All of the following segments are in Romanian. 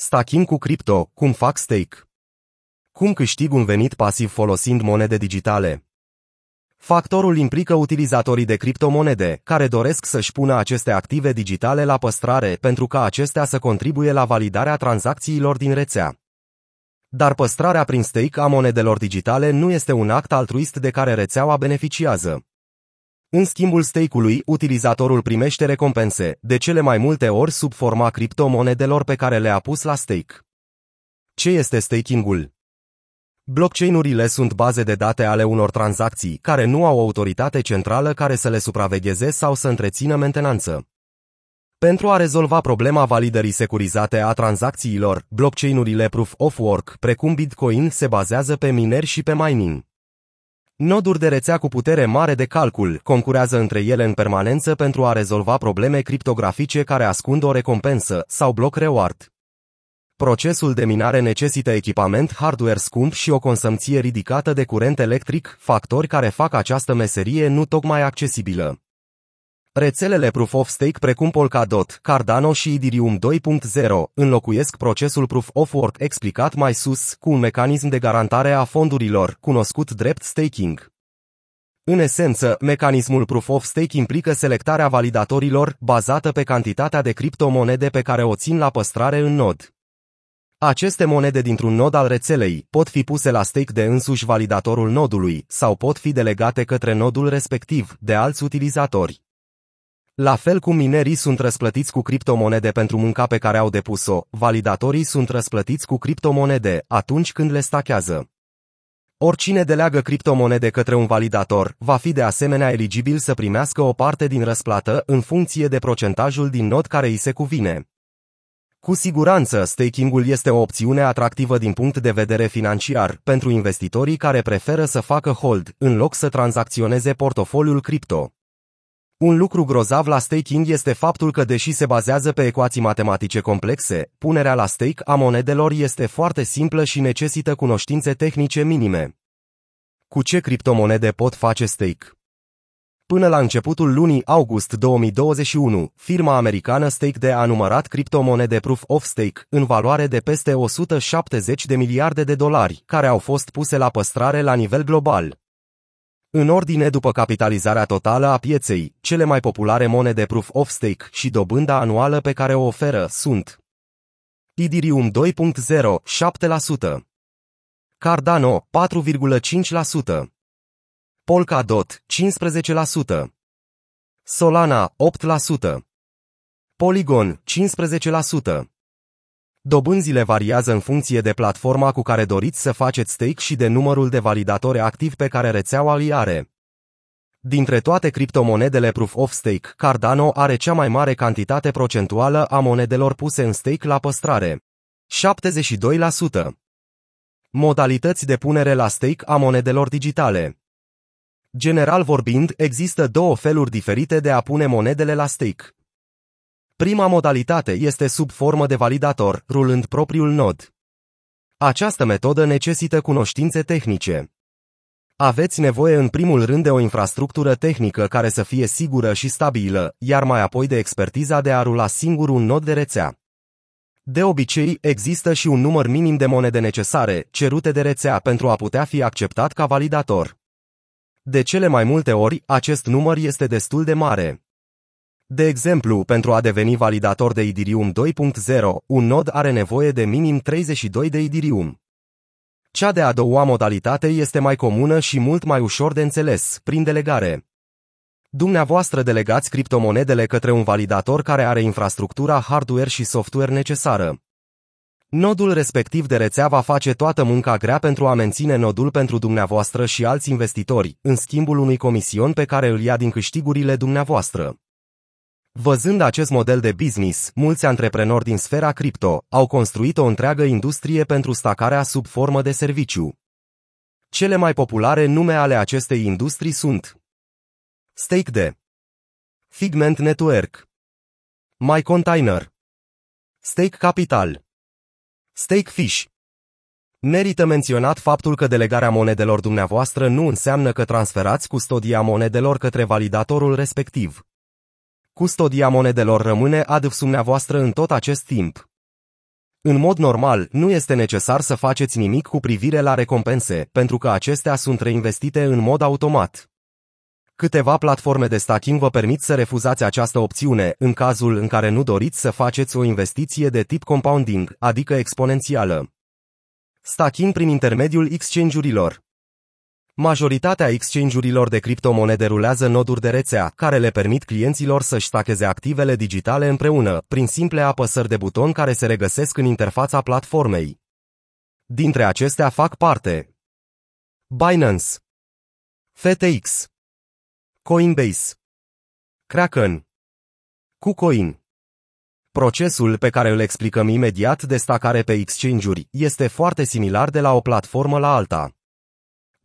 Stachim cu cripto, cum fac stake? Cum câștig un venit pasiv folosind monede digitale? Factorul implică utilizatorii de criptomonede, care doresc să-și pună aceste active digitale la păstrare pentru ca acestea să contribuie la validarea tranzacțiilor din rețea. Dar păstrarea prin stake a monedelor digitale nu este un act altruist de care rețeaua beneficiază. În schimbul stake-ului, utilizatorul primește recompense, de cele mai multe ori sub forma criptomonedelor pe care le-a pus la stake. Ce este staking-ul? Blockchain-urile sunt baze de date ale unor tranzacții care nu au o autoritate centrală care să le supravegheze sau să întrețină mentenanță. Pentru a rezolva problema validării securizate a tranzacțiilor, blockchain-urile Proof of Work, precum Bitcoin, se bazează pe mineri și pe mining. Noduri de rețea cu putere mare de calcul concurează între ele în permanență pentru a rezolva probleme criptografice care ascund o recompensă sau bloc reward. Procesul de minare necesită echipament hardware scump și o consămție ridicată de curent electric, factori care fac această meserie nu tocmai accesibilă. Rețelele Proof of Stake precum Polkadot, Cardano și Ethereum 2.0 înlocuiesc procesul Proof of Work explicat mai sus cu un mecanism de garantare a fondurilor, cunoscut drept staking. În esență, mecanismul Proof of Stake implică selectarea validatorilor bazată pe cantitatea de criptomonede pe care o țin la păstrare în nod. Aceste monede dintr-un nod al rețelei pot fi puse la stake de însuși validatorul nodului sau pot fi delegate către nodul respectiv de alți utilizatori. La fel cum minerii sunt răsplătiți cu criptomonede pentru munca pe care au depus-o, validatorii sunt răsplătiți cu criptomonede atunci când le stachează. Oricine deleagă criptomonede către un validator va fi de asemenea eligibil să primească o parte din răsplată în funcție de procentajul din nod care îi se cuvine. Cu siguranță, staking-ul este o opțiune atractivă din punct de vedere financiar pentru investitorii care preferă să facă hold în loc să tranzacționeze portofoliul cripto. Un lucru grozav la staking este faptul că, deși se bazează pe ecuații matematice complexe, punerea la stake a monedelor este foarte simplă și necesită cunoștințe tehnice minime. Cu ce criptomonede pot face stake? Până la începutul lunii august 2021, firma americană StakeD a numărat criptomonede Proof of Stake în valoare de peste 170 de miliarde de dolari, care au fost puse la păstrare la nivel global. În ordine după capitalizarea totală a pieței, cele mai populare monede Proof of Stake și dobânda anuală pe care o oferă sunt Ethereum 2.0, 7%, Cardano, 4,5%, Polkadot, 15%, Solana, 8%, Polygon, 15%. Dobânzile variază în funcție de platforma cu care doriți să faceți stake și de numărul de validatori activi pe care rețeaua îi are. Dintre toate criptomonedele Proof of Stake, Cardano are cea mai mare cantitate procentuală a monedelor puse în stake la păstrare. 72%. Modalități de punere la stake a monedelor digitale. General vorbind, există două feluri diferite de a pune monedele la stake. Prima modalitate este sub formă de validator, rulând propriul nod. Această metodă necesită cunoștințe tehnice. Aveți nevoie în primul rând de o infrastructură tehnică care să fie sigură și stabilă, iar mai apoi de expertiza de a rula singur un nod de rețea. De obicei, există și un număr minim de monede necesare, cerute de rețea pentru a putea fi acceptat ca validator. De cele mai multe ori, acest număr este destul de mare. De exemplu, pentru a deveni validator de Ethereum 2.0, un nod are nevoie de minim 32 de Ethereum. Cea de-a doua modalitate este mai comună și mult mai ușor de înțeles, prin delegare. Dumneavoastră delegați criptomonedele către un validator care are infrastructura hardware și software necesară. Nodul respectiv de rețea va face toată munca grea pentru a menține nodul pentru dumneavoastră și alți investitori, în schimbul unui comision pe care îl ia din câștigurile dumneavoastră. Văzând acest model de business, mulți antreprenori din sfera cripto au construit o întreagă industrie pentru stacarea sub formă de serviciu. Cele mai populare nume ale acestei industrii sunt StakeD, Figment Network, MyContainer, Stake Capital, Stakefish. Merită menționat faptul că delegarea monedelor dumneavoastră nu înseamnă că transferați custodia monedelor către validatorul respectiv. Custodia monedelor rămâne adv dumneavoastră în tot acest timp. În mod normal, nu este necesar să faceți nimic cu privire la recompense, pentru că acestea sunt reinvestite în mod automat. Câteva platforme de staking vă permit să refuzați această opțiune în cazul în care nu doriți să faceți o investiție de tip compounding, adică exponențială. Staking prin intermediul exchange-urilor Majoritatea exchange-urilor de criptomonede rulează noduri de rețea, care le permit clienților să-și stacheze activele digitale împreună, prin simple apăsări de buton care se regăsesc în interfața platformei. Dintre acestea fac parte Binance FTX Coinbase Kraken KuCoin Procesul pe care îl explicăm imediat de stacare pe exchange-uri este foarte similar de la o platformă la alta.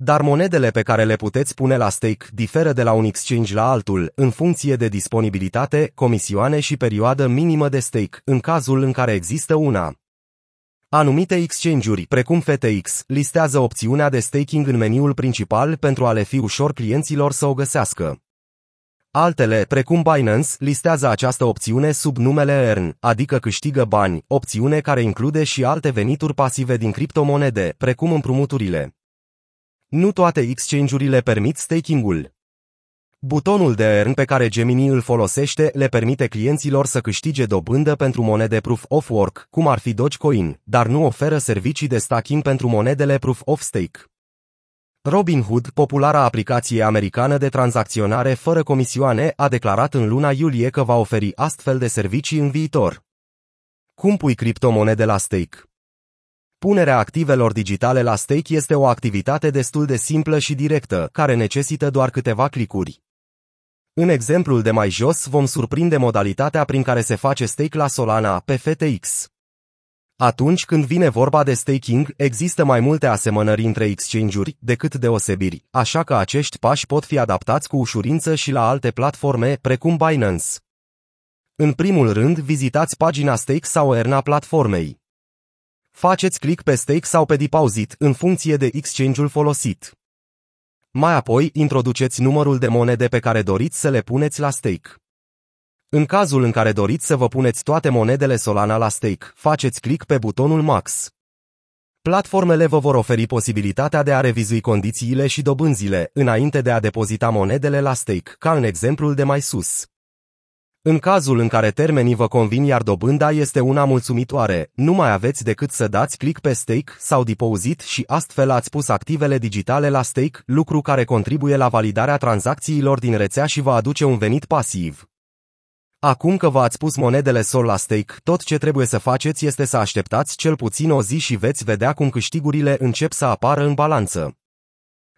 Dar monedele pe care le puteți pune la stake diferă de la un exchange la altul, în funcție de disponibilitate, comisioane și perioadă minimă de stake, în cazul în care există una. Anumite exchange-uri, precum FTX, listează opțiunea de staking în meniul principal pentru a le fi ușor clienților să o găsească. Altele, precum Binance, listează această opțiune sub numele EARN, adică câștigă bani, opțiune care include și alte venituri pasive din criptomonede, precum împrumuturile. Nu toate exchange-urile permit staking-ul. Butonul de earn pe care Gemini îl folosește le permite clienților să câștige dobândă pentru monede Proof of Work, cum ar fi Dogecoin, dar nu oferă servicii de staking pentru monedele Proof of Stake. Robinhood, populara aplicație americană de tranzacționare fără comisioane, a declarat în luna iulie că va oferi astfel de servicii în viitor. Cum pui criptomonede la stake? Punerea activelor digitale la stake este o activitate destul de simplă și directă, care necesită doar câteva clicuri. În exemplul de mai jos vom surprinde modalitatea prin care se face stake la Solana pe FTX. Atunci când vine vorba de staking, există mai multe asemănări între exchange-uri decât deosebiri, așa că acești pași pot fi adaptați cu ușurință și la alte platforme, precum Binance. În primul rând, vizitați pagina stake sau Erna platformei. Faceți click pe stake sau pe deposit, în funcție de exchange-ul folosit. Mai apoi, introduceți numărul de monede pe care doriți să le puneți la stake. În cazul în care doriți să vă puneți toate monedele Solana la stake, faceți click pe butonul Max. Platformele vă vor oferi posibilitatea de a revizui condițiile și dobânzile înainte de a depozita monedele la stake, ca în exemplul de mai sus. În cazul în care termenii vă convin iar dobânda este una mulțumitoare, nu mai aveți decât să dați click pe stake sau deposit și astfel ați pus activele digitale la stake, lucru care contribuie la validarea tranzacțiilor din rețea și va aduce un venit pasiv. Acum că v-ați pus monedele sol la stake, tot ce trebuie să faceți este să așteptați cel puțin o zi și veți vedea cum câștigurile încep să apară în balanță.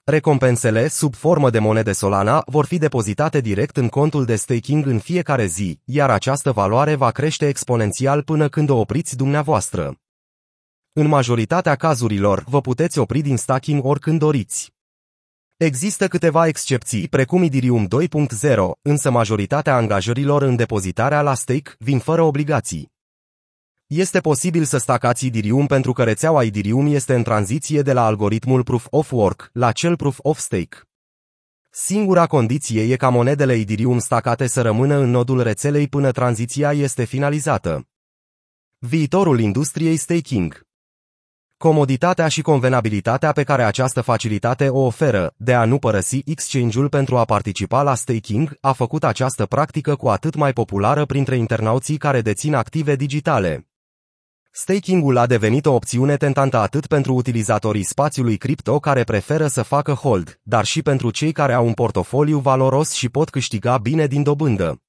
Recompensele, sub formă de monede Solana, vor fi depozitate direct în contul de staking în fiecare zi, iar această valoare va crește exponențial până când o opriți dumneavoastră. În majoritatea cazurilor, vă puteți opri din staking oricând doriți. Există câteva excepții, precum Idirium 2.0, însă majoritatea angajărilor în depozitarea la stake vin fără obligații. Este posibil să stacați Idirium pentru că rețeaua Idirium este în tranziție de la algoritmul Proof of Work la cel Proof of Stake. Singura condiție e ca monedele Idirium stacate să rămână în nodul rețelei până tranziția este finalizată. Viitorul industriei staking Comoditatea și convenabilitatea pe care această facilitate o oferă de a nu părăsi exchange-ul pentru a participa la staking a făcut această practică cu atât mai populară printre internauții care dețin active digitale. Staking-ul a devenit o opțiune tentantă atât pentru utilizatorii spațiului cripto care preferă să facă hold, dar și pentru cei care au un portofoliu valoros și pot câștiga bine din dobândă.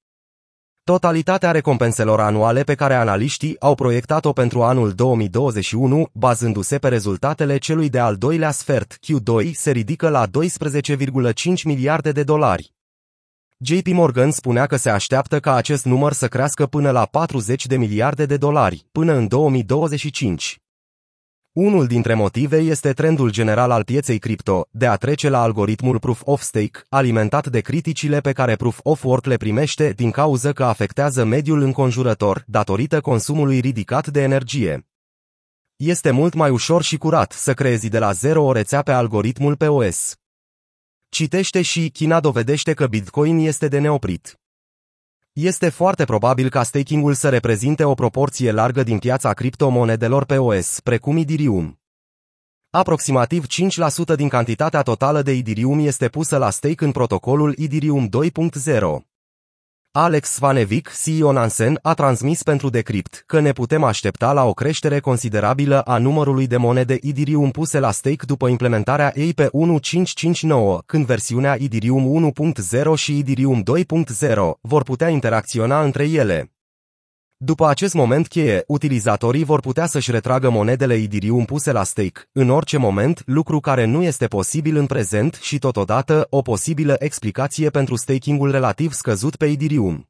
Totalitatea recompenselor anuale pe care analiștii au proiectat-o pentru anul 2021, bazându-se pe rezultatele celui de-al doilea sfert Q2, se ridică la 12,5 miliarde de dolari. JP Morgan spunea că se așteaptă ca acest număr să crească până la 40 de miliarde de dolari, până în 2025. Unul dintre motive este trendul general al pieței cripto, de a trece la algoritmul Proof of Stake, alimentat de criticile pe care Proof of Work le primește din cauză că afectează mediul înconjurător, datorită consumului ridicat de energie. Este mult mai ușor și curat să creezi de la zero o rețea pe algoritmul POS. Citește și China dovedește că Bitcoin este de neoprit. Este foarte probabil ca staking-ul să reprezinte o proporție largă din piața criptomonedelor pe OS, precum Ethereum. Aproximativ 5% din cantitatea totală de Ethereum este pusă la stake în protocolul Ethereum 2.0. Alex Vanevic, CEO Nansen, a transmis pentru Decrypt că ne putem aștepta la o creștere considerabilă a numărului de monede Ethereum puse la stake după implementarea ei pe 1559, când versiunea Ethereum 1.0 și Ethereum 2.0 vor putea interacționa între ele. După acest moment cheie, utilizatorii vor putea să-și retragă monedele Ethereum puse la stake, în orice moment, lucru care nu este posibil în prezent și totodată o posibilă explicație pentru staking-ul relativ scăzut pe Ethereum.